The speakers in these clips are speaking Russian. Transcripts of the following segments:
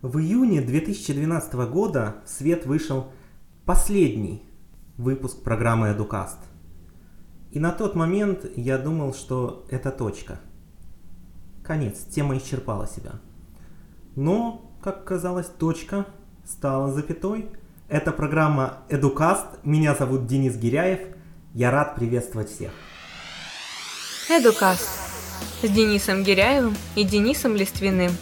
В июне 2012 года в свет вышел последний выпуск программы Educast. И на тот момент я думал, что это точка. Конец, тема исчерпала себя. Но, как казалось, точка стала запятой. Это программа Educast. Меня зовут Денис Гиряев. Я рад приветствовать всех. Educast с Денисом Гиряевым и Денисом Листвиным.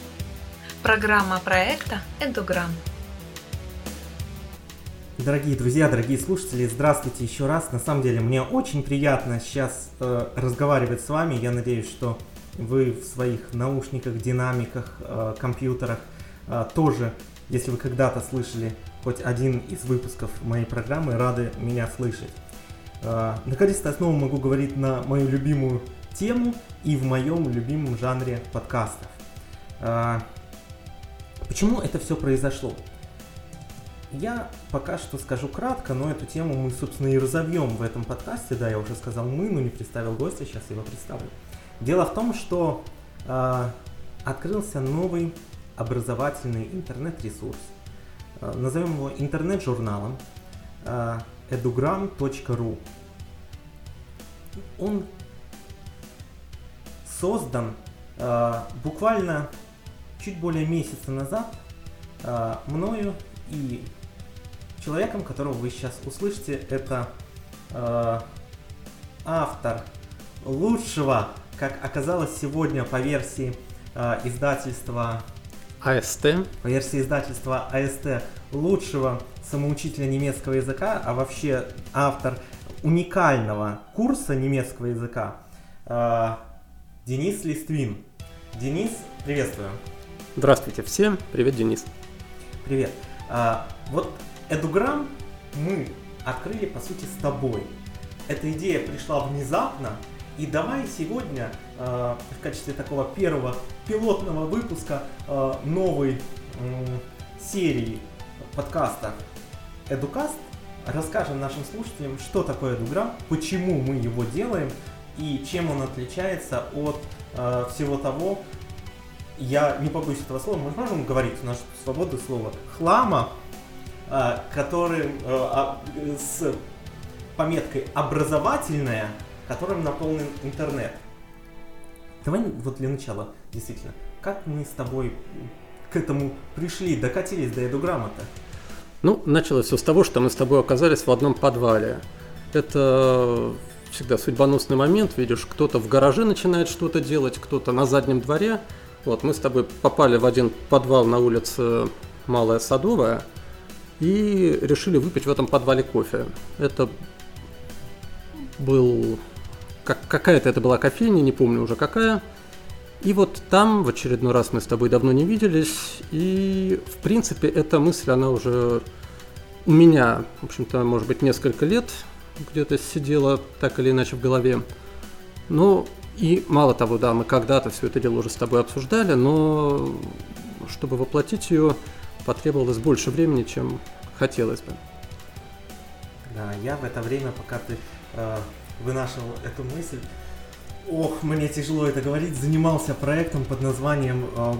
Программа проекта Эдуграмм. Дорогие друзья, дорогие слушатели, здравствуйте еще раз. На самом деле мне очень приятно сейчас э, разговаривать с вами. Я надеюсь, что вы в своих наушниках, динамиках, э, компьютерах э, тоже, если вы когда-то слышали хоть один из выпусков моей программы, рады меня слышать. Э, наконец-то снова могу говорить на мою любимую тему и в моем любимом жанре подкастов. Почему это все произошло? Я пока что скажу кратко, но эту тему мы, собственно, и разовьем в этом подкасте. Да, я уже сказал мы, но не представил гостя, сейчас его представлю. Дело в том, что э, открылся новый образовательный интернет-ресурс. Э, назовем его интернет-журналом э, edugram.ru. Он создан э, буквально чуть более месяца назад э, мною и человеком, которого вы сейчас услышите, это э, автор лучшего, как оказалось сегодня по версии э, издательства АСТ. По версии издательства АСТ лучшего самоучителя немецкого языка, а вообще автор уникального курса немецкого языка э, Денис Листвин. Денис, приветствую. Здравствуйте всем. Привет, Денис. Привет. А, вот Эдуграм мы открыли, по сути, с тобой. Эта идея пришла внезапно, и давай сегодня э, в качестве такого первого пилотного выпуска э, новой э, серии подкаста Эдукаст расскажем нашим слушателям, что такое Эдуграм, почему мы его делаем и чем он отличается от э, всего того, я не побоюсь этого слова, мы можем говорить в нашу свободу слова, хлама, а, который а, с пометкой образовательная, которым наполнен интернет. Давай вот для начала, действительно, как мы с тобой к этому пришли, докатились до эду грамота? Ну, началось все с того, что мы с тобой оказались в одном подвале. Это всегда судьбоносный момент, видишь, кто-то в гараже начинает что-то делать, кто-то на заднем дворе – вот, мы с тобой попали в один подвал на улице Малая Садовая и решили выпить в этом подвале кофе. Это был... Как, какая-то это была кофейня, не помню уже какая. И вот там в очередной раз мы с тобой давно не виделись, и в принципе эта мысль, она уже у меня, в общем-то, может быть, несколько лет где-то сидела так или иначе в голове. Но и мало того, да, мы когда-то все это дело уже с тобой обсуждали, но чтобы воплотить ее, потребовалось больше времени, чем хотелось бы. Да, я в это время, пока ты э, вынашивал эту мысль, ох, мне тяжело это говорить, занимался проектом под названием э,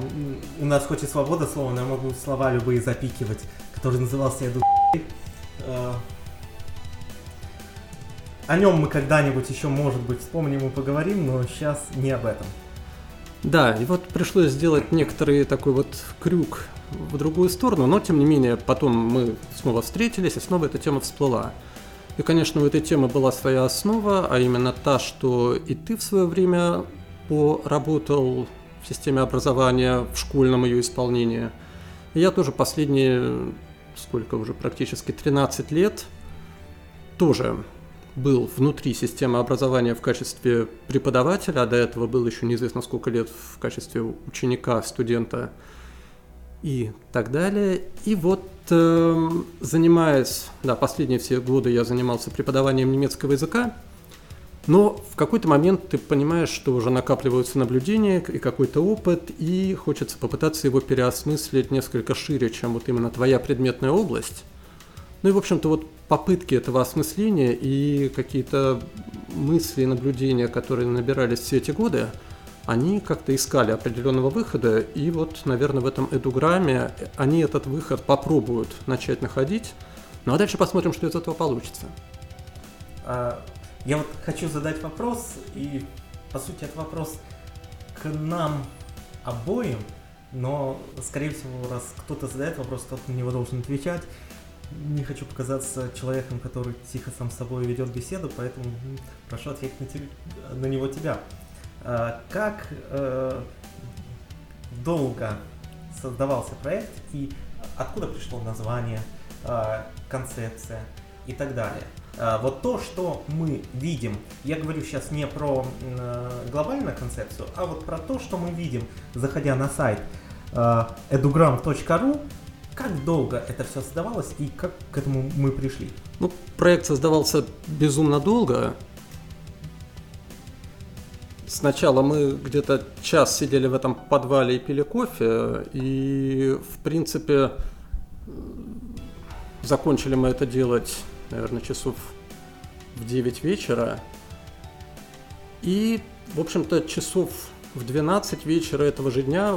«У нас хоть и свобода слова, но я могу слова любые запикивать», который назывался «Я э, о нем мы когда-нибудь еще, может быть, вспомним и поговорим, но сейчас не об этом. Да, и вот пришлось сделать некоторый такой вот крюк в другую сторону, но тем не менее потом мы снова встретились, и снова эта тема всплыла. И, конечно, у этой темы была своя основа, а именно та, что и ты в свое время поработал в системе образования, в школьном ее исполнении. И я тоже последние, сколько уже, практически 13 лет тоже был внутри системы образования в качестве преподавателя, а до этого был еще неизвестно сколько лет в качестве ученика, студента и так далее. И вот э, занимаясь, да, последние все годы я занимался преподаванием немецкого языка, но в какой-то момент ты понимаешь, что уже накапливаются наблюдения и какой-то опыт, и хочется попытаться его переосмыслить несколько шире, чем вот именно твоя предметная область. Ну и, в общем-то, вот попытки этого осмысления и какие-то мысли и наблюдения, которые набирались все эти годы, они как-то искали определенного выхода, и вот, наверное, в этом эдуграмме они этот выход попробуют начать находить. Ну а дальше посмотрим, что из этого получится. А, я вот хочу задать вопрос, и по сути это вопрос к нам обоим, но, скорее всего, раз кто-то задает вопрос, кто-то на него должен отвечать. Не хочу показаться человеком, который тихо сам с собой ведет беседу, поэтому прошу ответить на, тебе, на него тебя. А, как э, долго создавался проект и откуда пришло название, э, концепция и так далее? Э, вот то, что мы видим, я говорю сейчас не про э, глобальную концепцию, а вот про то, что мы видим, заходя на сайт э, edugram.ru, как долго это все создавалось и как к этому мы пришли? Ну, проект создавался безумно долго. Сначала мы где-то час сидели в этом подвале и пили кофе, и, в принципе, закончили мы это делать, наверное, часов в 9 вечера. И, в общем-то, часов в 12 вечера этого же дня,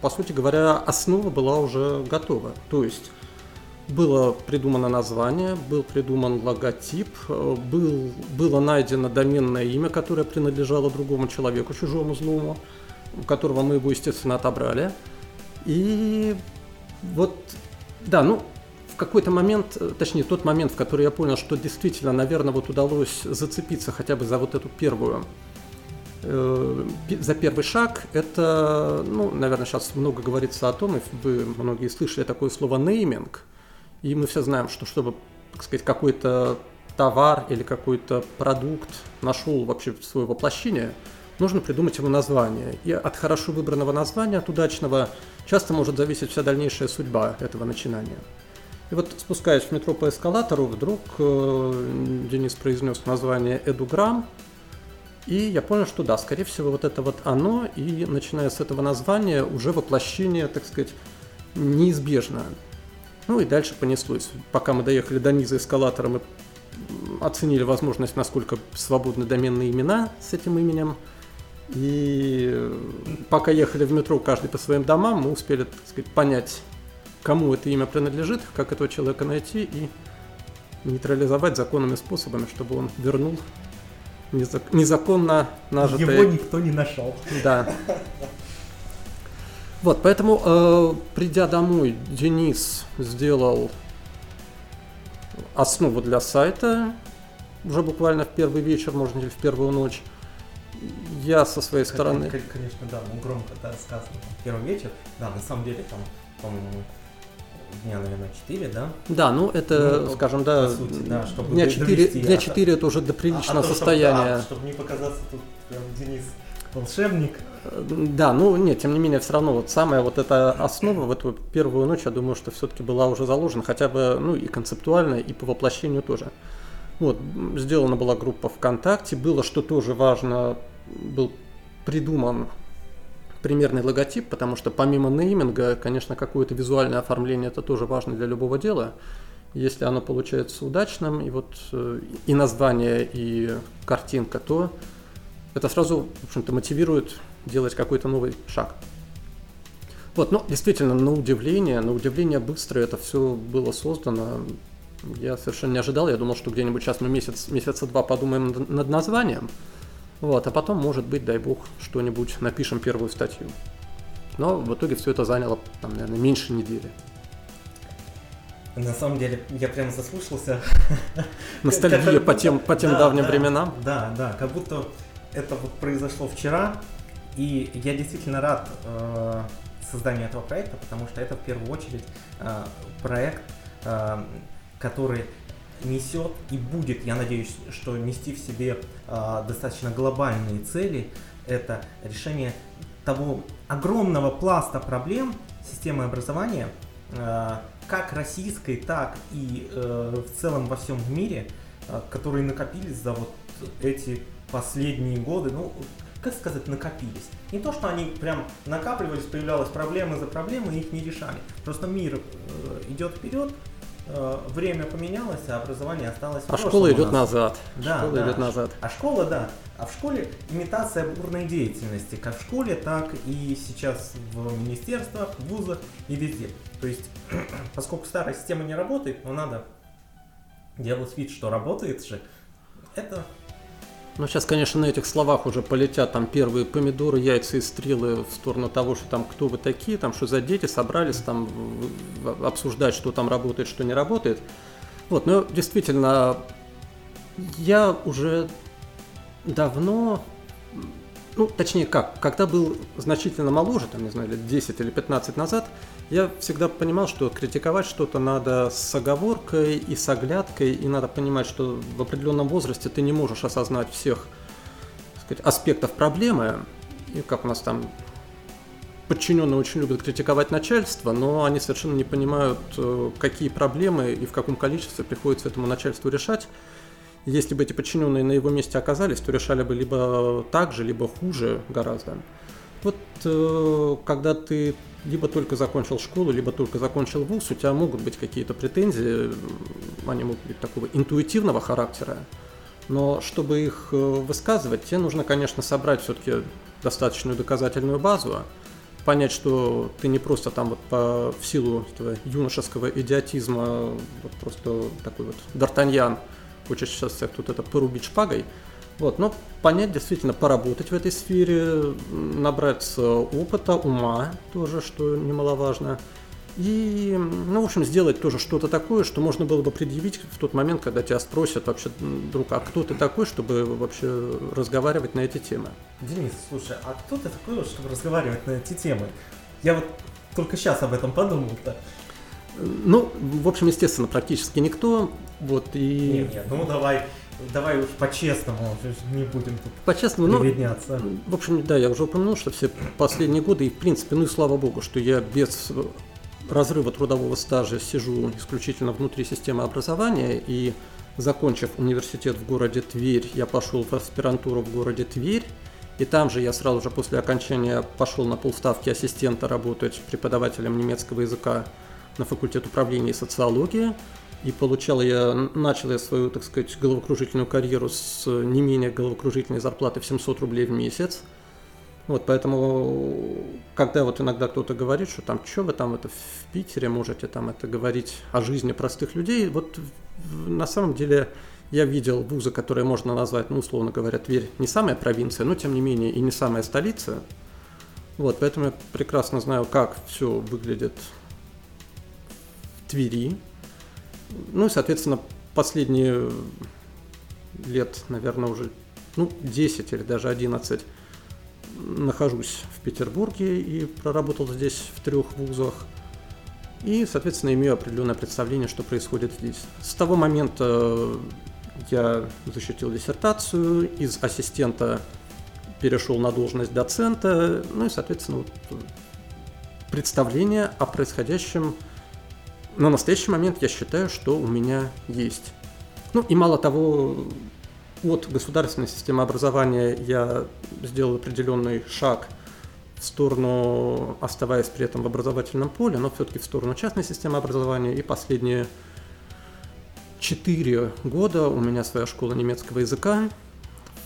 по сути говоря, основа была уже готова. То есть было придумано название, был придуман логотип, был, было найдено доменное имя, которое принадлежало другому человеку, чужому злому, которого мы его, естественно, отобрали. И вот, да, ну, в какой-то момент, точнее, тот момент, в который я понял, что действительно, наверное, вот удалось зацепиться хотя бы за вот эту первую э, за первый шаг это, ну, наверное, сейчас много говорится о том, и вы многие слышали такое слово нейминг, и мы все знаем, что чтобы, так сказать, какой-то товар или какой-то продукт нашел вообще свое воплощение, нужно придумать ему название. И от хорошо выбранного названия, от удачного, часто может зависеть вся дальнейшая судьба этого начинания. И вот спускаясь в метро по эскалатору, вдруг э, Денис произнес название Эдуграм, и я понял, что да, скорее всего, вот это вот оно, и начиная с этого названия уже воплощение, так сказать, неизбежно. Ну и дальше понеслось. Пока мы доехали до низа эскалатора, мы оценили возможность, насколько свободны доменные имена с этим именем. И пока ехали в метро, каждый по своим домам, мы успели, так сказать, понять, кому это имя принадлежит, как этого человека найти и нейтрализовать законными способами, чтобы он вернул незаконно нажитое... Его никто не нашел. Да. Вот, поэтому, э, придя домой, Денис сделал основу для сайта уже буквально в первый вечер, можно или в первую ночь. Я со своей стороны... Конечно, да, ну громко да, сказано. Первый вечер, да, на самом деле там, по-моему, дня, наверное, 4, да? Да, ну это, ну, скажем, да, сути, да чтобы дня 4, дня 4 это уже до приличного а, а состояния. Чтобы, да, чтобы не показаться тут прям Денис волшебник. Да, ну нет, тем не менее, все равно вот самая вот эта основа в эту первую ночь, я думаю, что все-таки была уже заложена, хотя бы, ну и концептуально, и по воплощению тоже. Вот, сделана была группа ВКонтакте, было, что тоже важно, был придуман примерный логотип, потому что помимо нейминга, конечно, какое-то визуальное оформление это тоже важно для любого дела. Если оно получается удачным, и вот э, и название, и картинка, то это сразу, в общем-то, мотивирует делать какой-то новый шаг. Вот, ну, действительно, на удивление, на удивление быстро это все было создано. Я совершенно не ожидал, я думал, что где-нибудь сейчас мы месяц, месяца два подумаем над названием, вот, а потом, может быть, дай бог, что-нибудь напишем первую статью. Но в итоге все это заняло, там, наверное, меньше недели. На самом деле, я прям заслушался. Ностальгия по тем, по тем давним временам. Да, да, как будто это вот произошло вчера, и я действительно рад э, созданию этого проекта, потому что это в первую очередь э, проект, э, который несет и будет, я надеюсь, что нести в себе э, достаточно глобальные цели. Это решение того огромного пласта проблем системы образования, э, как российской, так и э, в целом во всем мире, э, которые накопились за вот эти последние годы, ну, как сказать, накопились. Не то, что они прям накапливались, появлялась проблема за проблемой, и их не решали. Просто мир э, идет вперед, время поменялось, а образование осталось А школа идет назад. Да, школа да. идет назад. А школа, да. А в школе имитация бурной деятельности, как в школе, так и сейчас в министерствах, в вузах и везде. То есть, поскольку старая система не работает, но надо делать вид, что работает же, это Ну, сейчас, конечно, на этих словах уже полетят там первые помидоры, яйца и стрелы в сторону того, что там кто вы такие, там что за дети собрались там обсуждать, что там работает, что не работает. Вот, но действительно, я уже давно, ну, точнее как, когда был значительно моложе, там, не знаю, лет 10 или 15 назад, я всегда понимал, что критиковать что-то надо с оговоркой и с оглядкой, и надо понимать, что в определенном возрасте ты не можешь осознать всех сказать, аспектов проблемы, и как у нас там подчиненные очень любят критиковать начальство, но они совершенно не понимают, э, какие проблемы и в каком количестве приходится этому начальству решать. Если бы эти подчиненные на его месте оказались, то решали бы либо так же, либо хуже гораздо. Вот э, когда ты либо только закончил школу, либо только закончил вуз, у тебя могут быть какие-то претензии, они могут быть такого интуитивного характера, но чтобы их э, высказывать, тебе нужно, конечно, собрать все-таки достаточную доказательную базу, понять, что ты не просто там вот по, в силу этого юношеского идиотизма, вот просто такой вот Д'Артаньян, хочешь сейчас всех тут это порубить шпагой, вот, но понять, действительно, поработать в этой сфере, набраться опыта, ума тоже, что немаловажно. И, ну, в общем, сделать тоже что-то такое, что можно было бы предъявить в тот момент, когда тебя спросят вообще, друг, а кто ты такой, чтобы вообще разговаривать на эти темы? Денис, слушай, а кто ты такой, чтобы разговаривать на эти темы? Я вот только сейчас об этом подумал-то. Ну, в общем, естественно, практически никто. Вот, и Нет, нет, ну давай, давай уж по-честному, не будем тут по-честному, ну. В общем, да, я уже упомянул, что все последние годы, и в принципе, ну и слава богу, что я без разрыва трудового стажа сижу исключительно внутри системы образования, и закончив университет в городе Тверь, я пошел в аспирантуру в городе Тверь, и там же я сразу же после окончания пошел на полставки ассистента работать преподавателем немецкого языка на факультет управления и социологии. И получал я, начал я свою, так сказать, головокружительную карьеру с не менее головокружительной зарплаты в 700 рублей в месяц. Вот, поэтому, когда вот иногда кто-то говорит, что там, что вы там это в Питере можете там это говорить о жизни простых людей, вот на самом деле я видел вузы, которые можно назвать, ну, условно говоря, Тверь не самая провинция, но тем не менее и не самая столица. Вот, поэтому я прекрасно знаю, как все выглядит в Твери. Ну и, соответственно, последние лет, наверное, уже ну, 10 или даже 11 нахожусь в Петербурге и проработал здесь в трех вузах. И, соответственно, имею определенное представление, что происходит здесь. С того момента я защитил диссертацию, из ассистента перешел на должность доцента, ну и, соответственно, вот представление о происходящем на настоящий момент я считаю, что у меня есть. Ну и мало того, от государственной системы образования я сделал определенный шаг в сторону, оставаясь при этом в образовательном поле, но все-таки в сторону частной системы образования. И последние четыре года у меня своя школа немецкого языка,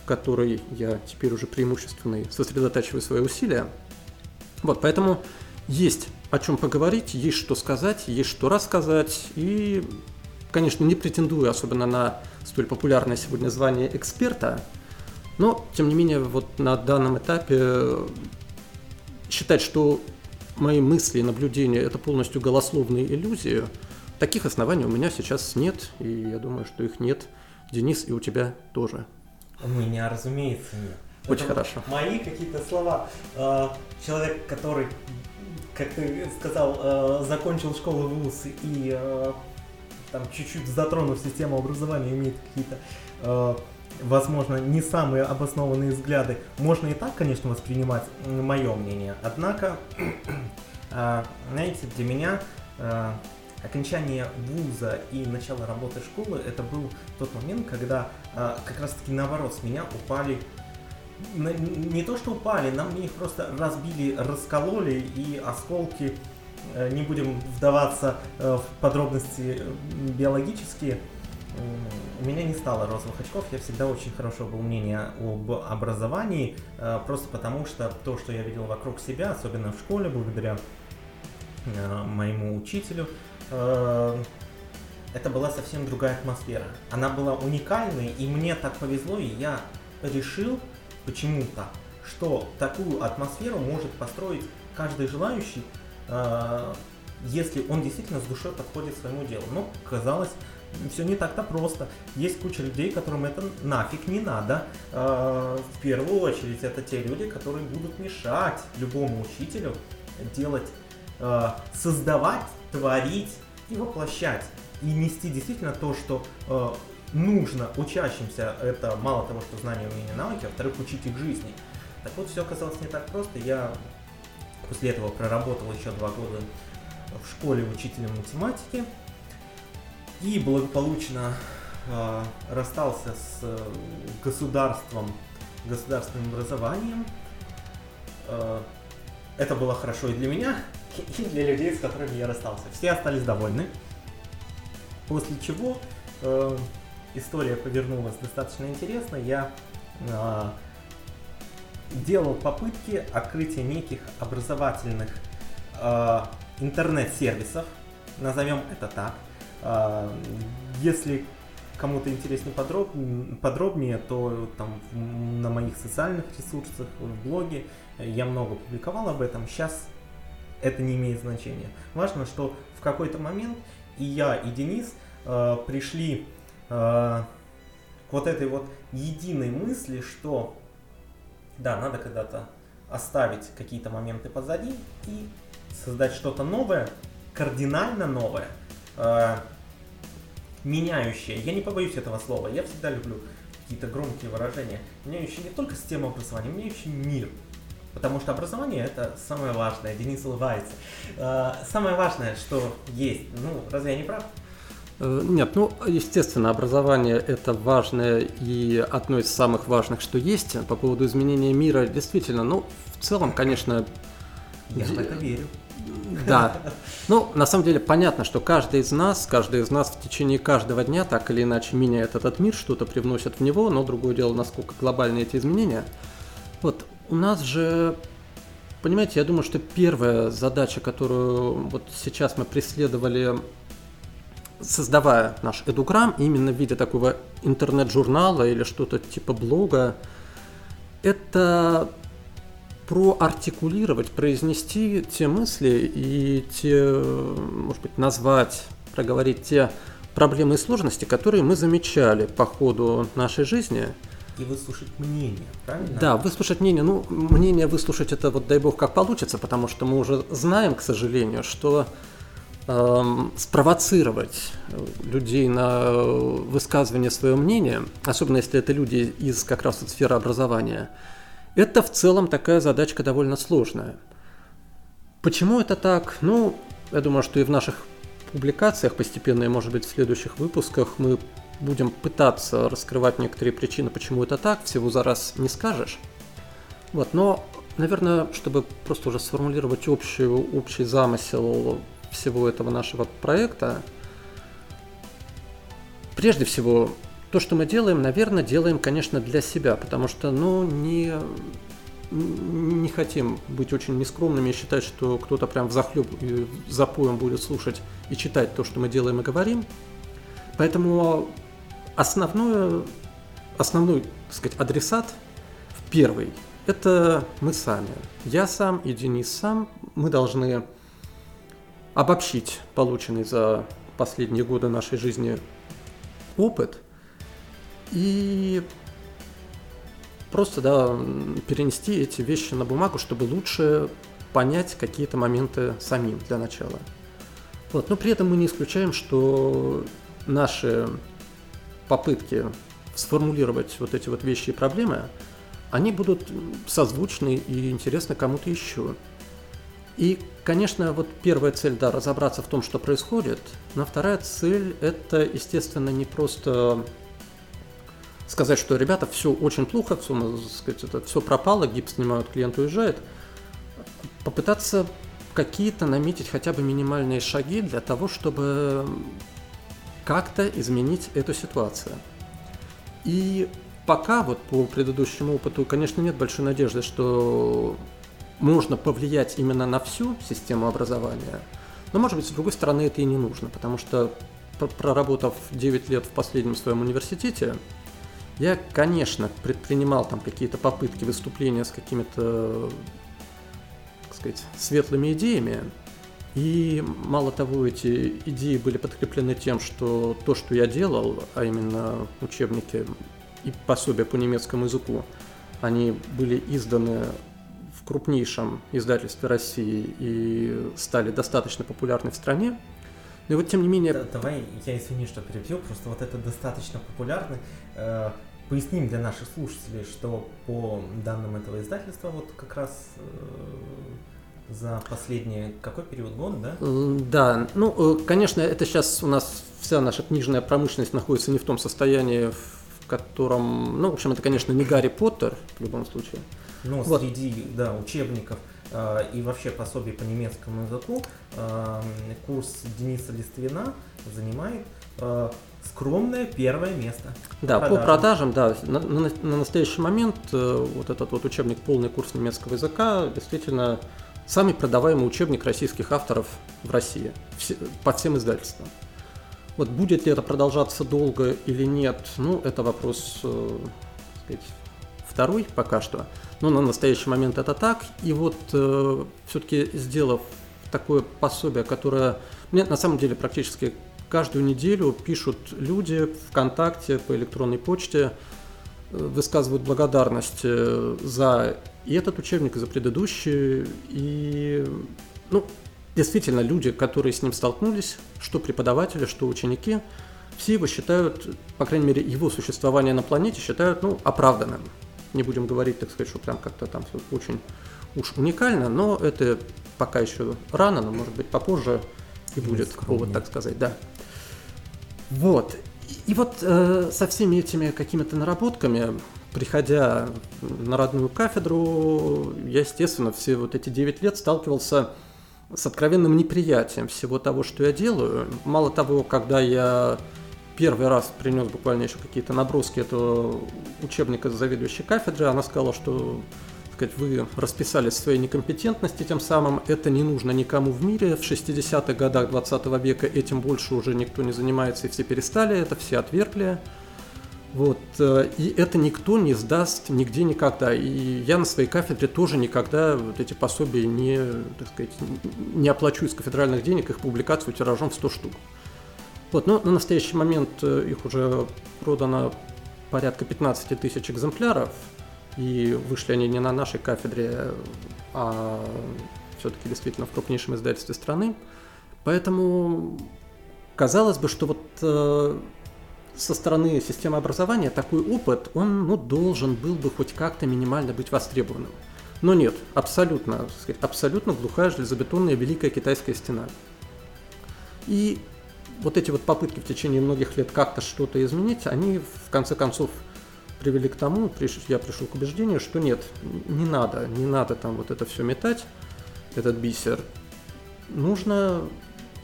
в которой я теперь уже преимущественно сосредотачиваю свои усилия. Вот, поэтому есть о чем поговорить, есть что сказать, есть что рассказать. И, конечно, не претендую особенно на столь популярное сегодня звание эксперта, но, тем не менее, вот на данном этапе считать, что мои мысли и наблюдения – это полностью голословные иллюзии, таких оснований у меня сейчас нет, и я думаю, что их нет. Денис, и у тебя тоже. У меня, разумеется, нет. Очень Это хорошо. Мои какие-то слова. Э, Человек, который, как ты сказал, э, закончил школу вуз и э, там чуть-чуть затронув систему образования, имеет какие-то, э, возможно, не самые обоснованные взгляды. Можно и так, конечно, воспринимать мое мнение. Однако, знаете, для меня окончание вуза и начало работы школы это был тот момент, когда как раз таки наоборот с меня упали не то что упали, нам их просто разбили, раскололи и осколки э, не будем вдаваться э, в подробности биологические. У меня не стало розовых очков, я всегда очень хорошо был мнения об образовании, просто потому что то, что я видел вокруг себя, особенно в школе, благодаря моему учителю, это была совсем другая атмосфера. Она была уникальной, и мне так повезло, и я решил почему-то, что такую атмосферу может построить каждый желающий, э, если он действительно с душой подходит своему делу. Но казалось, все не так-то просто. Есть куча людей, которым это нафиг не надо. Э, в первую очередь это те люди, которые будут мешать любому учителю делать, э, создавать, творить и воплощать. И нести действительно то, что нужно учащимся, это мало того, что знания, умения, навыки, а во-вторых, учить их жизни. Так вот, все оказалось не так просто. Я после этого проработал еще два года в школе учителем математики и благополучно э, расстался с э, государством, государственным образованием. Э, это было хорошо и для меня, и для людей, с которыми я расстался. Все остались довольны. После чего э, история повернулась достаточно интересно. Я э, делал попытки открытия неких образовательных э, интернет-сервисов, назовем это так. Э, если кому-то интереснее подроб, подробнее, то там на моих социальных ресурсах, в блоге я много публиковал об этом. Сейчас это не имеет значения. Важно, что в какой-то момент и я, и Денис э, пришли к вот этой вот единой мысли, что да, надо когда-то оставить какие-то моменты позади и создать что-то новое, кардинально новое, э, меняющее. Я не побоюсь этого слова, я всегда люблю какие-то громкие выражения, меняющие не только систему образования, меняющие мир. Потому что образование это самое важное. Денис улыбается. Э, самое важное, что есть. Ну, разве я не прав? Э, нет, ну, естественно, образование – это важное и одно из самых важных, что есть. По поводу изменения мира, действительно, ну, в целом, конечно… Я в это верю. Да. Ну, на самом деле, понятно, что каждый из нас, каждый из нас в течение каждого дня так или иначе меняет этот мир, что-то привносит в него, но другое дело, насколько глобальны эти изменения. Вот, у нас же Понимаете, я думаю, что первая задача, которую вот сейчас мы преследовали создавая наш Эдуграм именно в виде такого интернет-журнала или что-то типа блога, это проартикулировать, произнести те мысли и те, может быть, назвать, проговорить те проблемы и сложности, которые мы замечали по ходу нашей жизни. И выслушать мнение, правильно? Да, выслушать мнение. Ну, мнение выслушать это вот дай бог как получится, потому что мы уже знаем, к сожалению, что спровоцировать людей на высказывание своего мнения, особенно если это люди из как раз вот сферы образования, это в целом такая задачка довольно сложная. Почему это так? Ну, я думаю, что и в наших публикациях постепенно, и может быть в следующих выпусках мы будем пытаться раскрывать некоторые причины, почему это так, всего за раз не скажешь. Вот, но, наверное, чтобы просто уже сформулировать общий, общий замысел всего этого нашего проекта, прежде всего, то, что мы делаем, наверное, делаем, конечно, для себя, потому что, ну, не, не хотим быть очень нескромными и считать, что кто-то прям в захлеб запоем будет слушать и читать то, что мы делаем и говорим. Поэтому основное, основной, так сказать, адресат в первый – это мы сами. Я сам и Денис сам. Мы должны обобщить полученный за последние годы нашей жизни опыт и просто да, перенести эти вещи на бумагу, чтобы лучше понять какие-то моменты самим для начала. Вот. Но при этом мы не исключаем, что наши попытки сформулировать вот эти вот вещи и проблемы, они будут созвучны и интересны кому-то еще. И, конечно, вот первая цель, да, разобраться в том, что происходит, но вторая цель – это, естественно, не просто сказать, что, ребята, все очень плохо, все, сказать, это, все пропало, гипс снимают, клиент уезжает. Попытаться какие-то наметить хотя бы минимальные шаги для того, чтобы как-то изменить эту ситуацию. И пока вот по предыдущему опыту, конечно, нет большой надежды, что можно повлиять именно на всю систему образования. Но, может быть, с другой стороны, это и не нужно, потому что проработав 9 лет в последнем своем университете, я, конечно, предпринимал там какие-то попытки выступления с какими-то, так сказать, светлыми идеями. И мало того, эти идеи были подкреплены тем, что то, что я делал, а именно учебники и пособия по немецкому языку, они были изданы крупнейшем издательстве России и стали достаточно популярны в стране. Но вот тем не менее... Да, давай, я извини, что перебью, просто вот это достаточно популярно. Э, поясним для наших слушателей, что по данным этого издательства, вот как раз э, за последний какой период года, да? Да, ну, э, конечно, это сейчас у нас вся наша книжная промышленность находится не в том состоянии, в котором, ну, в общем, это, конечно, не Гарри Поттер в любом случае. Ну, вот. среди, да, учебников э, и вообще пособий по немецкому языку э, курс Дениса Листвина занимает э, скромное первое место. Да, по продажам, да. На, на, на настоящий момент э, вот этот вот учебник «Полный курс немецкого языка» действительно самый продаваемый учебник российских авторов в России все, по всем издательствам. Вот будет ли это продолжаться долго или нет, ну, это вопрос, э, сказать, второй пока что. Но на настоящий момент это так. И вот э, все-таки сделав такое пособие, которое мне на самом деле практически каждую неделю пишут люди ВКонтакте по электронной почте, э, высказывают благодарность э, за и этот учебник, и за предыдущий. И, ну, действительно, люди, которые с ним столкнулись, что преподаватели, что ученики, все его считают, по крайней мере, его существование на планете считают, ну, оправданным. Не будем говорить, так сказать, что прям как-то там все очень уж уникально, но это пока еще рано, но может быть попозже и будет повод, так сказать, да. Вот. И, вот э, со всеми этими какими-то наработками, приходя на родную кафедру, я, естественно, все вот эти 9 лет сталкивался с откровенным неприятием всего того, что я делаю. Мало того, когда я первый раз принес буквально еще какие-то наброски этого учебника заведующей кафедры, она сказала, что сказать, вы расписали своей некомпетентности тем самым, это не нужно никому в мире. В 60-х годах 20 века этим больше уже никто не занимается, и все перестали, это все отвергли. Вот, э, и это никто не сдаст нигде никогда. И я на своей кафедре тоже никогда вот эти пособия не, так сказать, не оплачу из кафедральных денег их публикацию тиражом в 100 штук. Вот, но на настоящий момент э, их уже продано порядка 15 тысяч экземпляров, и вышли они не на нашей кафедре, а все-таки действительно в крупнейшем издательстве страны. Поэтому казалось бы, что вот э, со стороны системы образования такой опыт, он ну, должен был бы хоть как-то минимально быть востребованным. Но нет, абсолютно, сказать, абсолютно глухая железобетонная Великая Китайская стена. И вот эти вот попытки в течение многих лет как-то что-то изменить, они в конце концов привели к тому, я пришел к убеждению, что нет, не надо, не надо там вот это все метать, этот бисер. Нужно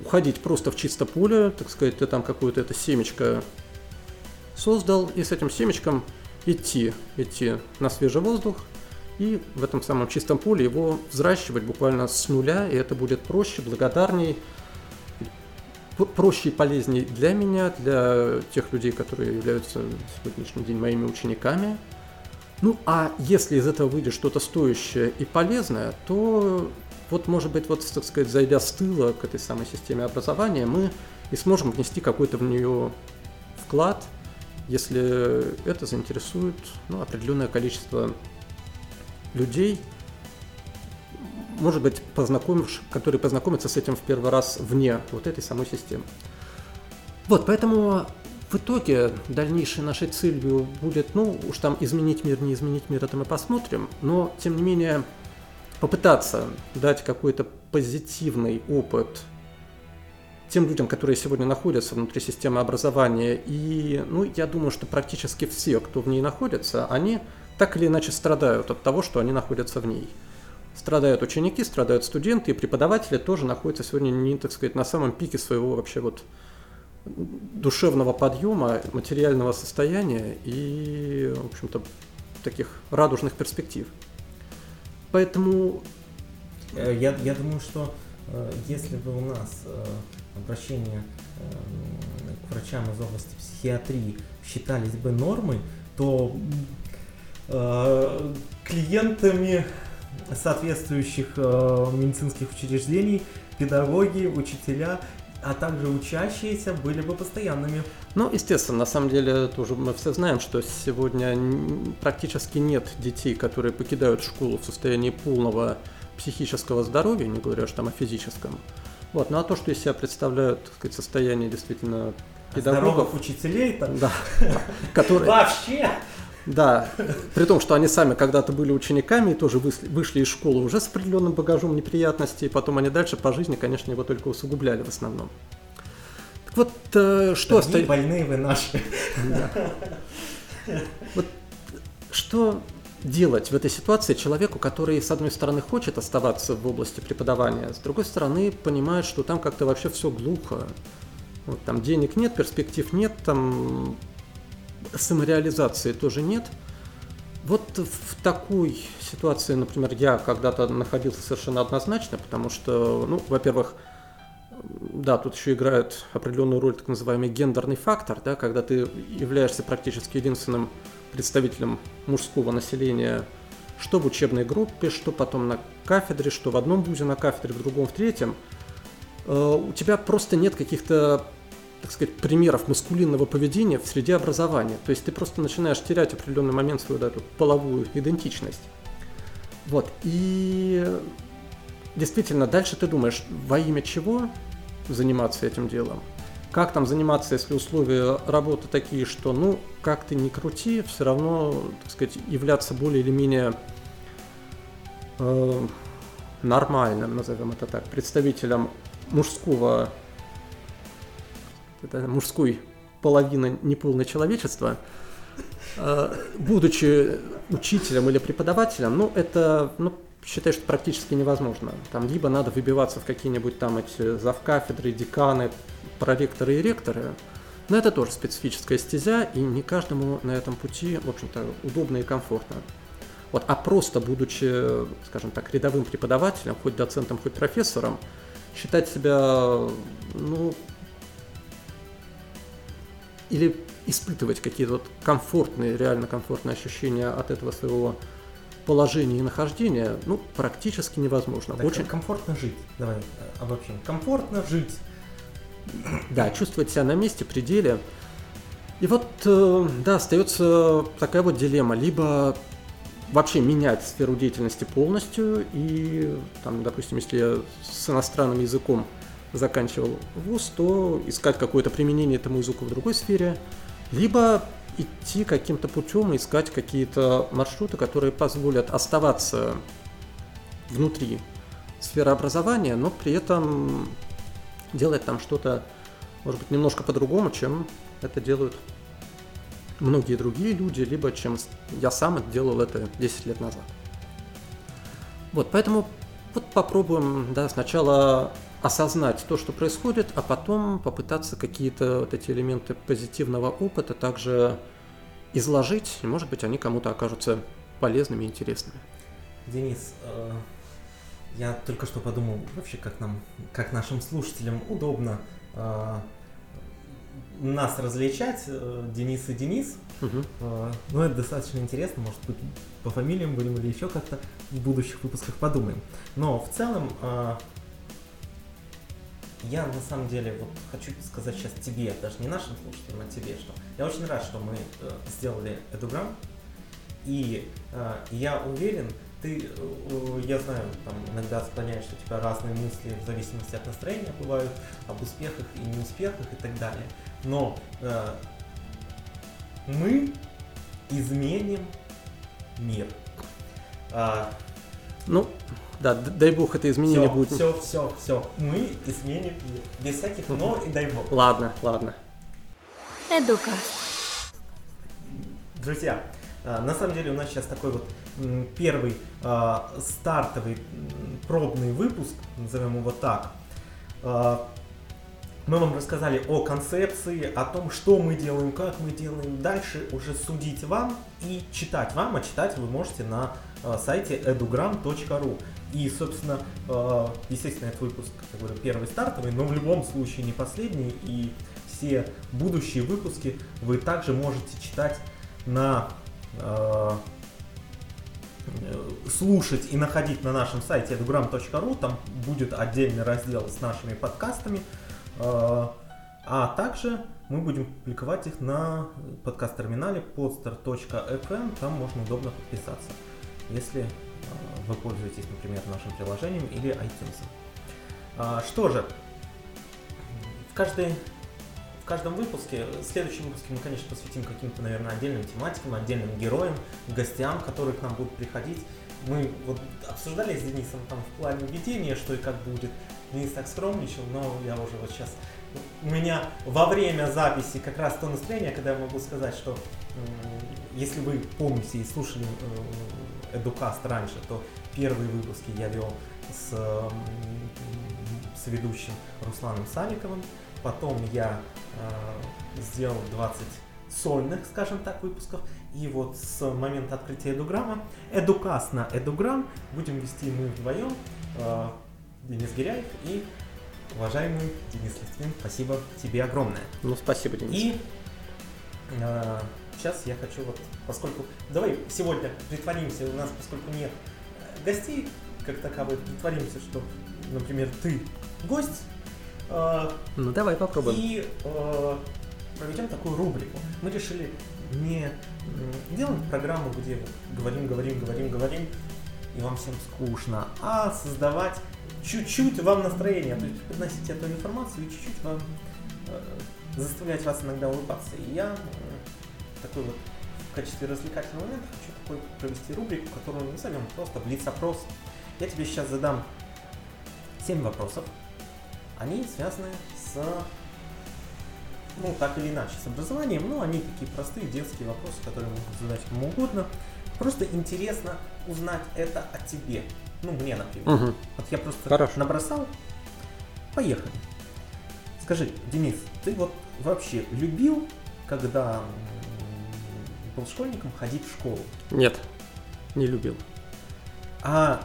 уходить просто в чисто поле, так сказать, ты там какое-то это семечко создал, и с этим семечком идти, идти на свежий воздух, и в этом самом чистом поле его взращивать буквально с нуля, и это будет проще, благодарней, проще и полезнее для меня, для тех людей, которые являются в сегодняшний день моими учениками. Ну, а если из этого выйдет что-то стоящее и полезное, то вот, может быть, вот, так сказать, зайдя с тыла к этой самой системе образования, мы и сможем внести какой-то в нее вклад, если это заинтересует ну, определенное количество людей, может быть, познакомишь, которые познакомятся с этим в первый раз вне вот этой самой системы. Вот, поэтому в итоге дальнейшей нашей целью будет, ну, уж там изменить мир, не изменить мир, это мы посмотрим, но, тем не менее, попытаться дать какой-то позитивный опыт тем людям, которые сегодня находятся внутри системы образования. И, ну, я думаю, что практически все, кто в ней находится, они так или иначе страдают от того, что они находятся в ней страдают ученики, страдают студенты, и преподаватели тоже находятся сегодня не, так сказать, на самом пике своего вообще вот душевного подъема, материального состояния и, в общем-то, таких радужных перспектив. Поэтому... Э, я, я думаю, что э, если бы у нас э, обращение к врачам из области психиатрии считались бы нормой, то клиентами соответствующих медицинских учреждений педагоги, учителя а также учащиеся были бы постоянными. Ну, естественно, на самом деле тоже мы все знаем, что сегодня практически нет детей, которые покидают школу в состоянии полного психического здоровья, не говоря уж там о физическом. Вот, ну а то, что из себя представляют, так сказать, состояние действительно педагогов. Здоровых учителей там. Да. Которые... Вообще! Да, при том, что они сами когда-то были учениками и тоже вышли из школы уже с определенным багажом неприятностей, и потом они дальше по жизни, конечно, его только усугубляли в основном. Так вот, э, что остается... больные вы наши. Да. Вот что делать в этой ситуации человеку, который, с одной стороны, хочет оставаться в области преподавания, с другой стороны, понимает, что там как-то вообще все глухо. Вот, там денег нет, перспектив нет, там самореализации тоже нет. Вот в такой ситуации, например, я когда-то находился совершенно однозначно, потому что, ну, во-первых, да, тут еще играет определенную роль так называемый гендерный фактор, да, когда ты являешься практически единственным представителем мужского населения, что в учебной группе, что потом на кафедре, что в одном вузе на кафедре, в другом, в третьем, э, у тебя просто нет каких-то так сказать, примеров маскулинного поведения в среде образования. То есть ты просто начинаешь терять определенный момент свою да, эту половую идентичность. Вот. И действительно, дальше ты думаешь, во имя чего заниматься этим делом? Как там заниматься, если условия работы такие, что, ну, как ты не крути, все равно, так сказать, являться более или менее э, нормальным, назовем это так, представителем мужского это мужской половина неполное человечества, а, будучи учителем или преподавателем, ну, это, ну, считаю, что практически невозможно. Там либо надо выбиваться в какие-нибудь там эти завкафедры, деканы, проректоры и ректоры, но это тоже специфическая стезя, и не каждому на этом пути, в общем-то, удобно и комфортно. Вот, а просто будучи, скажем так, рядовым преподавателем, хоть доцентом, хоть профессором, считать себя, ну, или испытывать какие-то вот комфортные, реально комфортные ощущения от этого своего положения и нахождения, ну, практически невозможно. Так Очень комфортно жить. Давай э, обобщим. Комфортно жить. Да, чувствовать себя на месте, пределе. И вот, э, да, остается такая вот дилемма. Либо вообще менять сферу деятельности полностью и, там, допустим, если я с иностранным языком заканчивал вуз, то искать какое-то применение этому языку в другой сфере, либо идти каким-то путем и искать какие-то маршруты, которые позволят оставаться внутри сферы образования, но при этом делать там что-то, может быть, немножко по-другому, чем это делают многие другие люди, либо чем я сам делал это 10 лет назад. Вот, поэтому вот попробуем, да, сначала осознать то, что происходит, а потом попытаться какие-то вот эти элементы позитивного опыта также изложить, и, может быть, они кому-то окажутся полезными и интересными. Денис, э, я только что подумал вообще, как нам, как нашим слушателям удобно э, нас различать, э, Денис и Денис. Угу. Ну, это достаточно интересно, может быть, по фамилиям будем или еще как-то в будущих выпусках подумаем. Но в целом я на самом деле вот хочу сказать сейчас тебе, даже не нашим слушателям, а тебе, что я очень рад, что мы э, сделали Эдуграм, и э, я уверен, ты, э, я знаю, там иногда склоняешь, что у тебя разные мысли в зависимости от настроения бывают, об успехах и неуспехах и так далее, но э, мы изменим мир. А, ну, да, дай бог это изменение все, будет. Все, все, все. Мы изменим. Без всяких но и дай бог. Ладно, ладно. Эдука. Друзья, а, на самом деле у нас сейчас такой вот первый э, стартовый пробный выпуск, назовем его так. Э, мы вам рассказали о концепции, о том, что мы делаем, как мы делаем. Дальше уже судить вам и читать вам, а читать вы можете на э, сайте edugram.ru. И, собственно, э, естественно, этот выпуск, как говорю, первый стартовый, но в любом случае не последний. И все будущие выпуски вы также можете читать на э, слушать и находить на нашем сайте edugram.ru. Там будет отдельный раздел с нашими подкастами. А, также мы будем публиковать их на подкаст-терминале podster.fm, там можно удобно подписаться, если а, вы пользуетесь, например, нашим приложением или iTunes. А, что же, в, каждой, в каждом выпуске, в следующем выпуске мы, конечно, посвятим каким-то, наверное, отдельным тематикам, отдельным героям, гостям, которые к нам будут приходить. Мы вот обсуждали с Денисом там в плане ведения, что и как будет. Денис так скромничал, но я уже вот сейчас... У меня во время записи как раз то настроение, когда я могу сказать, что если вы помните и слушали э, Эдукаст раньше, то первые выпуски я вел с, с ведущим Русланом Савиковым. Потом я э, сделал 20 сольных, скажем так, выпусков. И вот с момента открытия Эдуграмма, Эдукаст на Эдуграм будем вести мы вдвоем. Э, Денис Гиряев и уважаемый Денис Листвин, спасибо тебе огромное. Ну, спасибо, Денис. И э, сейчас я хочу вот, поскольку, давай сегодня притворимся, у нас, поскольку нет э, гостей, как таковых, притворимся, что, например, ты гость. Э, ну, давай попробуем. И э, проведем такую рубрику. Мы решили не делать программу, где говорим, говорим, говорим, говорим, и вам всем скучно, а создавать чуть-чуть вам настроение, то есть подносить эту информацию и чуть-чуть вам э, заставлять вас иногда улыбаться. И я такой вот в качестве развлекательного момента хочу такой провести рубрику, которую мы назовем просто Блиц-опрос. Я тебе сейчас задам 7 вопросов. Они связаны с, ну, так или иначе, с образованием, но они такие простые детские вопросы, которые можно задать кому угодно. Просто интересно узнать это о тебе. Ну, мне, например. Угу. Вот я просто Хорошо. набросал. Поехали. Скажи, Денис, ты вот вообще любил, когда был школьником, ходить в школу? Нет, не любил. А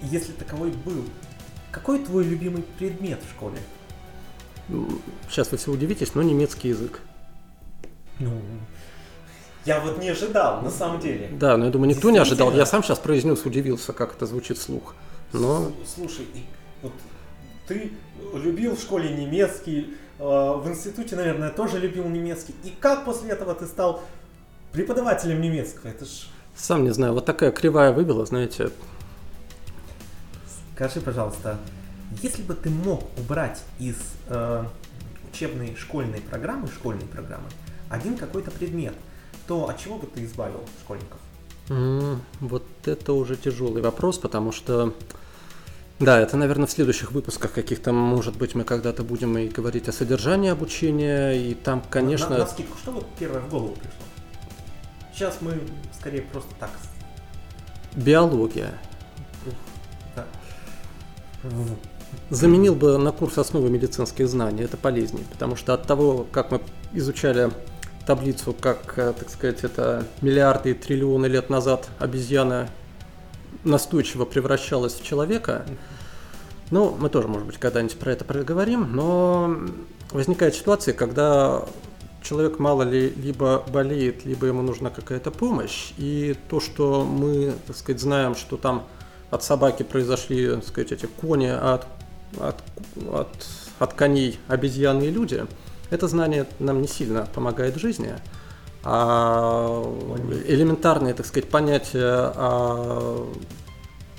если таковой был, какой твой любимый предмет в школе? Сейчас вы все удивитесь, но немецкий язык. Ну, я вот не ожидал, на самом деле. Да, но я думаю, никто не ожидал. Я сам сейчас произнес, удивился, как это звучит вслух. Но... Слушай, вот ты любил в школе немецкий, э, в институте, наверное, тоже любил немецкий. И как после этого ты стал преподавателем немецкого? Это ж... Сам не знаю, вот такая кривая выбила, знаете. Скажи, пожалуйста, если бы ты мог убрать из э, учебной школьной программы, школьной программы, один какой-то предмет – то от чего бы ты избавил школьников? Mm, вот это уже тяжелый вопрос, потому что да, это, наверное, в следующих выпусках каких-то, может быть, мы когда-то будем и говорить о содержании обучения, и там, конечно... На, на, на скидку, что вот первое в голову пришло? Сейчас мы скорее просто так. Биология. Да. Заменил бы на курс основы медицинских знаний, это полезнее, потому что от того, как мы изучали таблицу, как, э, так сказать, это миллиарды и триллионы лет назад обезьяна настойчиво превращалась в человека. Ну, мы тоже, может быть, когда-нибудь про это проговорим, но возникает ситуация, когда человек мало ли либо болеет, либо ему нужна какая-то помощь, и то, что мы, так сказать, знаем, что там от собаки произошли, так сказать, эти кони, а от, от, от, от коней обезьяны и люди – это знание нам не сильно помогает в жизни, а элементарные, так сказать, понятия о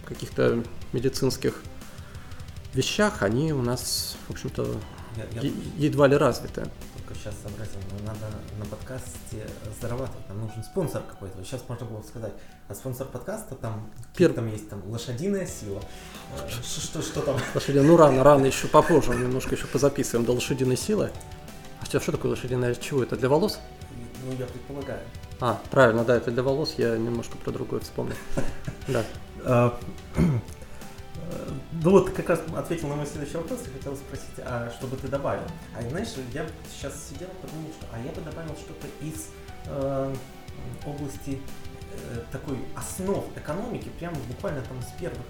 каких-то медицинских вещах, они у нас, в общем-то, я, я... едва ли развиты. Только сейчас сообразил, надо на подкасте зарабатывать, нам нужен спонсор какой-то. Сейчас можно было сказать, а спонсор подкаста там, Пер... там есть там лошадиная сила. Э, что, что там? Лошадиная, ну рано, рано, еще попозже, немножко еще позаписываем до лошадиной силы. Хотя что такое лошадиная? Чего это? Для волос? Ну, я предполагаю. А, правильно, да, это для волос, я немножко про другое вспомнил. Да. Ну вот как раз ответил на мой следующий вопрос, я хотел спросить, а что бы ты добавил? А знаешь, я сейчас сидел, подумал, что а я бы добавил что-то из э, области э, такой основ экономики, прямо буквально там с первых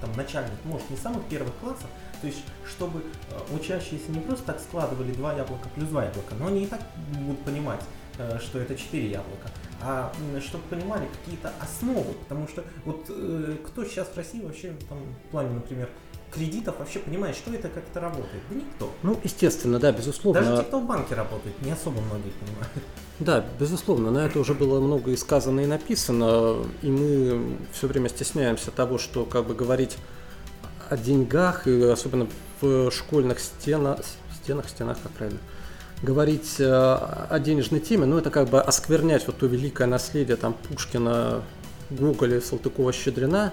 там начальных, может не самых первых классов, то есть чтобы э, учащиеся не просто так складывали два яблока плюс два яблока, но они и так будут понимать, э, что это четыре яблока, а чтобы понимали какие-то основы, потому что вот э, кто сейчас в России вообще там, в плане, например, кредитов вообще понимает, что это, как это работает? Да никто. Ну, естественно, да, безусловно. Даже те, кто в банке работает, не особо многие понимают. Да, безусловно, на это уже было много и сказано, и написано, и мы все время стесняемся того, что как бы говорить о деньгах, и особенно в школьных стенах, стенах, стенах, как правильно, говорить э, о денежной теме, ну это как бы осквернять вот то великое наследие там Пушкина, Гоголя, Салтыкова-Щедрина,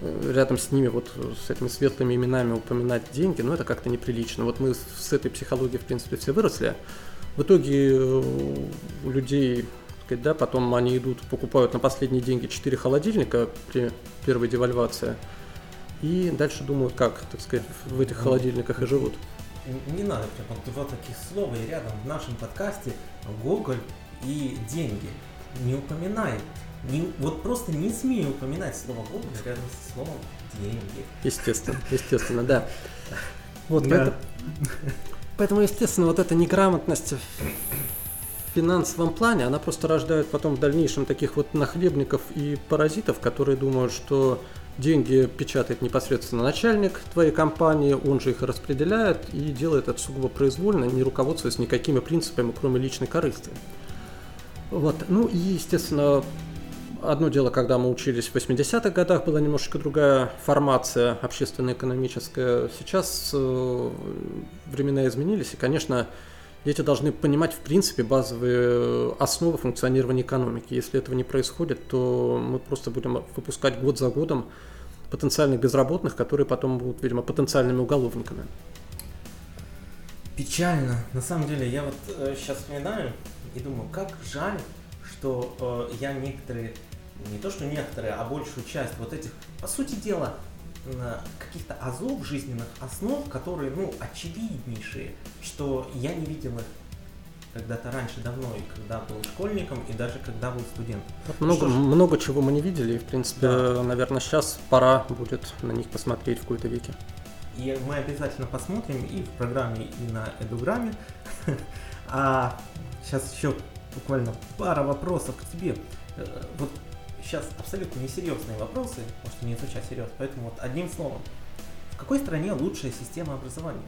э, рядом с ними вот с этими светлыми именами упоминать деньги, ну это как-то неприлично. Вот мы с этой психологией, в принципе, все выросли. В итоге э, у людей, сказать, да, потом они идут, покупают на последние деньги 4 холодильника при первой девальвации, и дальше думают, как, так сказать, в этих холодильниках и живут не надо прям два таких слова и рядом в нашем подкасте Гоголь и деньги. Не упоминай. Не, вот просто не смею упоминать слово Гоголь рядом с словом деньги. Естественно, естественно, да. Вот да. Поэтому, поэтому, естественно, вот эта неграмотность в финансовом плане, она просто рождает потом в дальнейшем таких вот нахлебников и паразитов, которые думают, что Деньги печатает непосредственно начальник твоей компании, он же их распределяет и делает это сугубо произвольно, не руководствуясь никакими принципами, кроме личной корысти. Вот. Ну и, естественно, одно дело, когда мы учились в 80-х годах, была немножечко другая формация общественно-экономическая. Сейчас э, времена изменились, и, конечно, дети должны понимать, в принципе, базовые основы функционирования экономики. Если этого не происходит, то мы просто будем выпускать год за годом потенциальных безработных, которые потом будут, видимо, потенциальными уголовниками. Печально. На самом деле, я вот э, сейчас вспоминаю и думаю, как жаль, что э, я некоторые, не то что некоторые, а большую часть вот этих, по сути дела, каких-то азов жизненных основ, которые, ну, очевиднейшие, что я не видел их когда-то раньше давно, и когда был школьником, и даже когда был студентом. Вот много, много чего мы не видели, и, в принципе, да. наверное, сейчас пора будет на них посмотреть в какой-то веке. И мы обязательно посмотрим и в программе, и на Эдуграме. А сейчас еще буквально пара вопросов к тебе. Э, вот сейчас абсолютно несерьезные вопросы, потому что не изучать серьезно, поэтому вот одним словом. В какой стране лучшая система образования?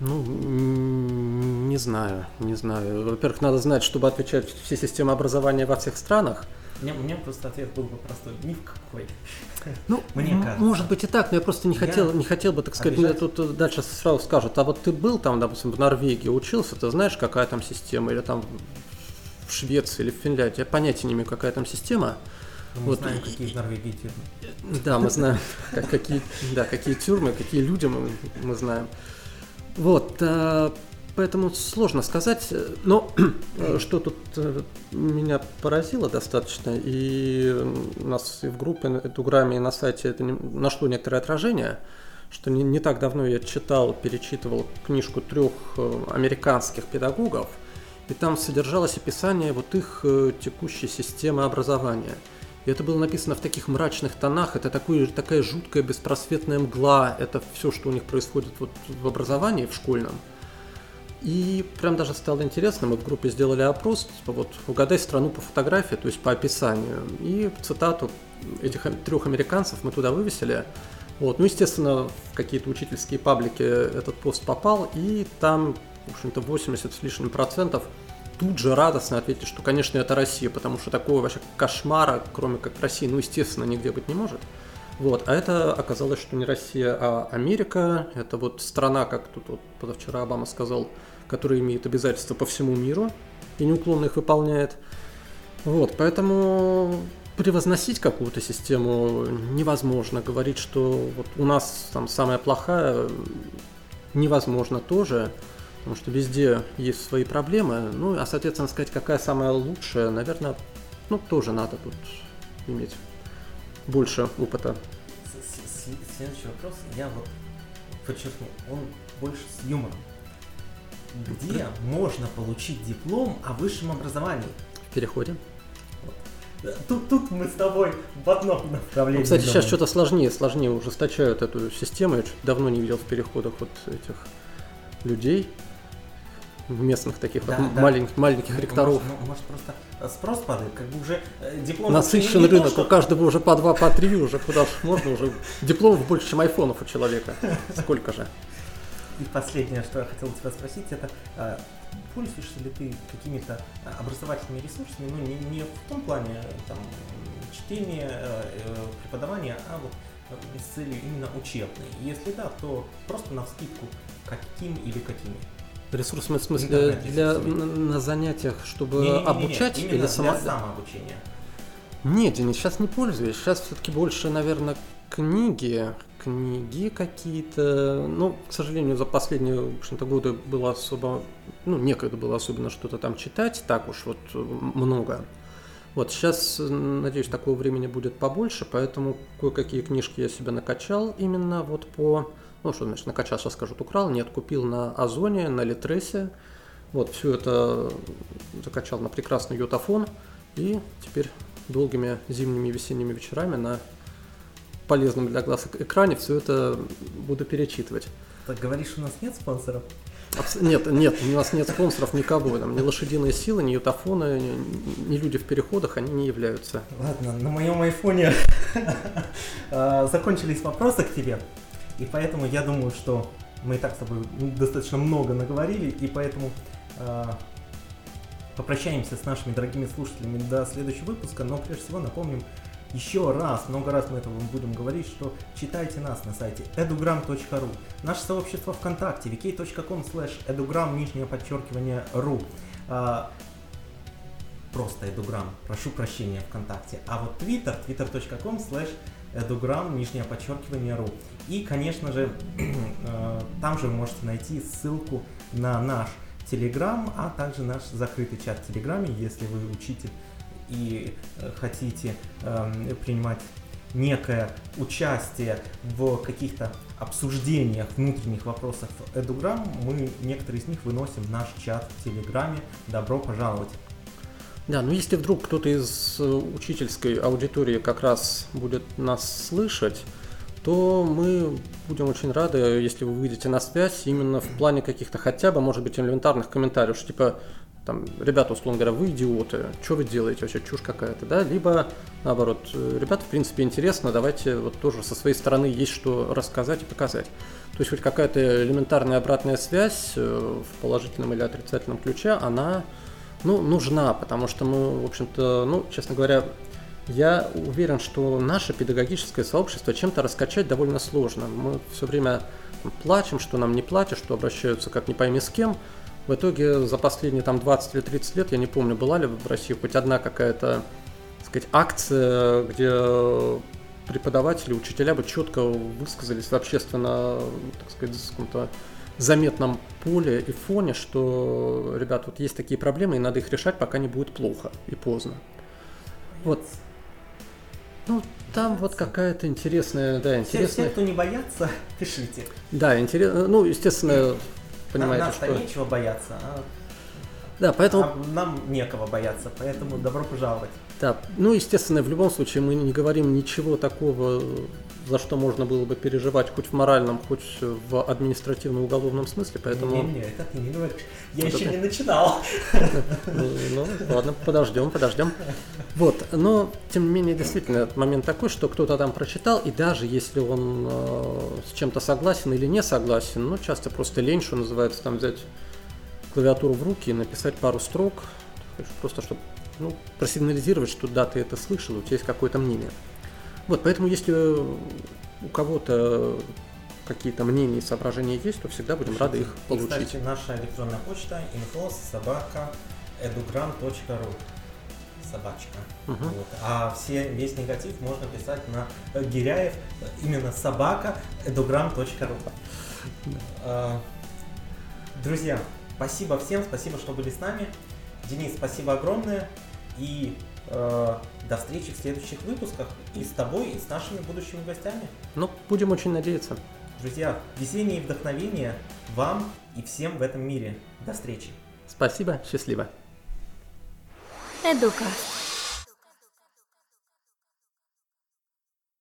Ну, не знаю, не знаю. Во-первых, надо знать, чтобы отвечать все системы образования во всех странах. Мне, мне просто ответ был бы простой, ни в какой. Ну, мне кажется. может быть и так, но я просто не хотел, я не хотел бы, так сказать, мне тут дальше сразу скажут, а вот ты был там, допустим, в Норвегии, учился, ты знаешь, какая там система, или там в Швеции или в Финляндии, я понятия не имею, какая там система. Мы вот. знаем, какие в Норвегии тюрьмы. Да, мы знаем, какие, да, какие тюрьмы, какие люди мы, мы знаем. Вот, а, поэтому сложно сказать, но что тут э, меня поразило достаточно, и у нас и в группе, эту грамме, и на сайте это нашло некоторое отражение, что не, не так давно я читал, перечитывал книжку трех э, американских педагогов, и там содержалось описание вот их э, текущей системы образования – и это было написано в таких мрачных тонах, это такой, такая жуткая беспросветная мгла, это все, что у них происходит вот в образовании, в школьном. И прям даже стало интересно, мы в группе сделали опрос, типа вот угадай страну по фотографии, то есть по описанию. И цитату этих трех американцев мы туда вывесили. Вот. Ну, естественно, в какие-то учительские паблики этот пост попал, и там, в общем-то, 80 с лишним процентов – тут же радостно ответили, что, конечно, это Россия, потому что такого вообще кошмара, кроме как России, ну, естественно, нигде быть не может. Вот, а это оказалось, что не Россия, а Америка. Это вот страна, как тут вот позавчера Обама сказал, которая имеет обязательства по всему миру и неуклонно их выполняет. Вот, поэтому превозносить какую-то систему невозможно. Говорить, что вот у нас там самая плохая, невозможно тоже. Потому что везде есть свои проблемы. Ну, а, соответственно, сказать, какая самая лучшая, наверное, ну, тоже надо тут иметь больше опыта. Следующий вопрос, я вот подчеркну, он больше с юмором. Где можно получить диплом о высшем образовании? В переходе. Тут, тут мы с тобой в одном направлении. Ну, кстати, думаем. сейчас что-то сложнее, сложнее ужесточают эту систему. Я давно не видел в переходах вот этих людей местных таких да, вот да. маленьких, маленьких ну, ректоров. Может, может просто спрос падает, как бы уже э, диплом... Насыщен рынок, то, что... у каждого уже по два, по три, уже куда можно, уже дипломов больше, чем айфонов у человека. Сколько же? И последнее, что я хотел у тебя спросить, это э, пользуешься ли ты какими-то образовательными ресурсами, ну не, не в том плане там, чтения, э, преподавания, а вот с целью именно учебной? Если да, то просто на вскидку каким или какими? Ресурсами в смысле для на занятиях, чтобы не, не, не, обучать не, или для само... самообучения? Нет, Денис, сейчас не пользуюсь. Сейчас все-таки больше, наверное, книги, книги какие-то. Ну, к сожалению, за последние, в общем-то, годы было особо, ну, некогда было особенно что-то там читать, так уж вот много. Вот сейчас, надеюсь, такого времени будет побольше, поэтому кое-какие книжки я себе накачал именно вот по ну, что значит накачал, сейчас скажут, украл, нет, купил на Озоне, на Литресе. Вот, все это закачал на прекрасный йотафон. И теперь долгими зимними и весенними вечерами на полезном для глаз экране все это буду перечитывать. Так говоришь, у нас нет спонсоров? Абс- нет, нет, у нас нет спонсоров никого. Там, ни лошадиные силы, ни ютафоны, ни, ни люди в переходах, они не являются. Ладно, на моем айфоне а, закончились вопросы к тебе. И поэтому я думаю, что мы и так с тобой достаточно много наговорили, и поэтому э, попрощаемся с нашими дорогими слушателями до следующего выпуска, но прежде всего напомним еще раз, много раз мы это будем говорить, что читайте нас на сайте edugram.ru, наше сообщество ВКонтакте, vk.com slash edugram, нижнее подчеркивание, ру. А, просто edugram, прошу прощения ВКонтакте. А вот Twitter, twitter.com slash edugram, нижнее подчеркивание, ру. И, конечно же, э, там же вы можете найти ссылку на наш Телеграм, а также наш закрытый чат в Телеграме, если вы учитель и э, хотите эм, принимать некое участие в каких-то обсуждениях внутренних вопросов Эдуграм, мы некоторые из них выносим в наш чат в Телеграме. Добро пожаловать! Да, ну если вдруг кто-то из э, учительской аудитории как раз будет нас слышать, то мы будем очень рады, если вы выйдете на связь именно в плане каких-то хотя бы, может быть, элементарных комментариев, что типа, там, ребята, условно говоря, вы идиоты, что вы делаете, вообще чушь какая-то, да, либо, наоборот, ребята, в принципе, интересно, давайте вот тоже со своей стороны есть что рассказать и показать. То есть хоть какая-то элементарная обратная связь э, в положительном или отрицательном ключе, она, ну, нужна, потому что мы, в общем-то, ну, честно говоря, я уверен, что наше педагогическое сообщество чем-то раскачать довольно сложно. Мы все время плачем, что нам не платят, что обращаются как не пойми с кем. В итоге за последние там 20 или 30 лет, я не помню, была ли в России хоть одна какая-то сказать, акция, где преподаватели, учителя бы четко высказались в общественно, так сказать, каком-то заметном поле и фоне, что, ребят, вот есть такие проблемы, и надо их решать, пока не будет плохо и поздно. Вот ну, там вот какая-то интересная, да, интересная... Все, все, кто не боятся, пишите. Да, интересно, ну, естественно, понимаете, нам, что... Нечего бояться, а... Да, поэтому... А нам некого бояться, поэтому добро пожаловать. Да, ну, естественно, в любом случае мы не говорим ничего такого за что можно было бы переживать хоть в моральном, хоть в административно-уголовном смысле, поэтому... Не-не, это ты не говоришь. Я вот еще это... не начинал. Ну, ладно, подождем, подождем. Вот, но, тем не менее, действительно, этот момент такой, что кто-то там прочитал, и даже если он э, с чем-то согласен или не согласен, ну, часто просто лень, что называется, там взять клавиатуру в руки и написать пару строк, просто чтобы ну, просигнализировать, что да, ты это слышал, у тебя есть какое-то мнение. Вот, поэтому если у кого-то какие-то мнения и соображения есть, то всегда будем рады их получить. И, кстати, наша электронная почта info собака edugram.ru собачка. Угу. Вот. А все, весь негатив можно писать на Гиряев, именно собака edugram.ru. А, Друзья, спасибо всем, спасибо, что были с нами. Денис, спасибо огромное. И э, до встречи в следующих выпусках и с тобой, и с нашими будущими гостями. Ну, будем очень надеяться. Друзья, везения и вдохновения вам и всем в этом мире. До встречи. Спасибо, счастливо. Эдукаст.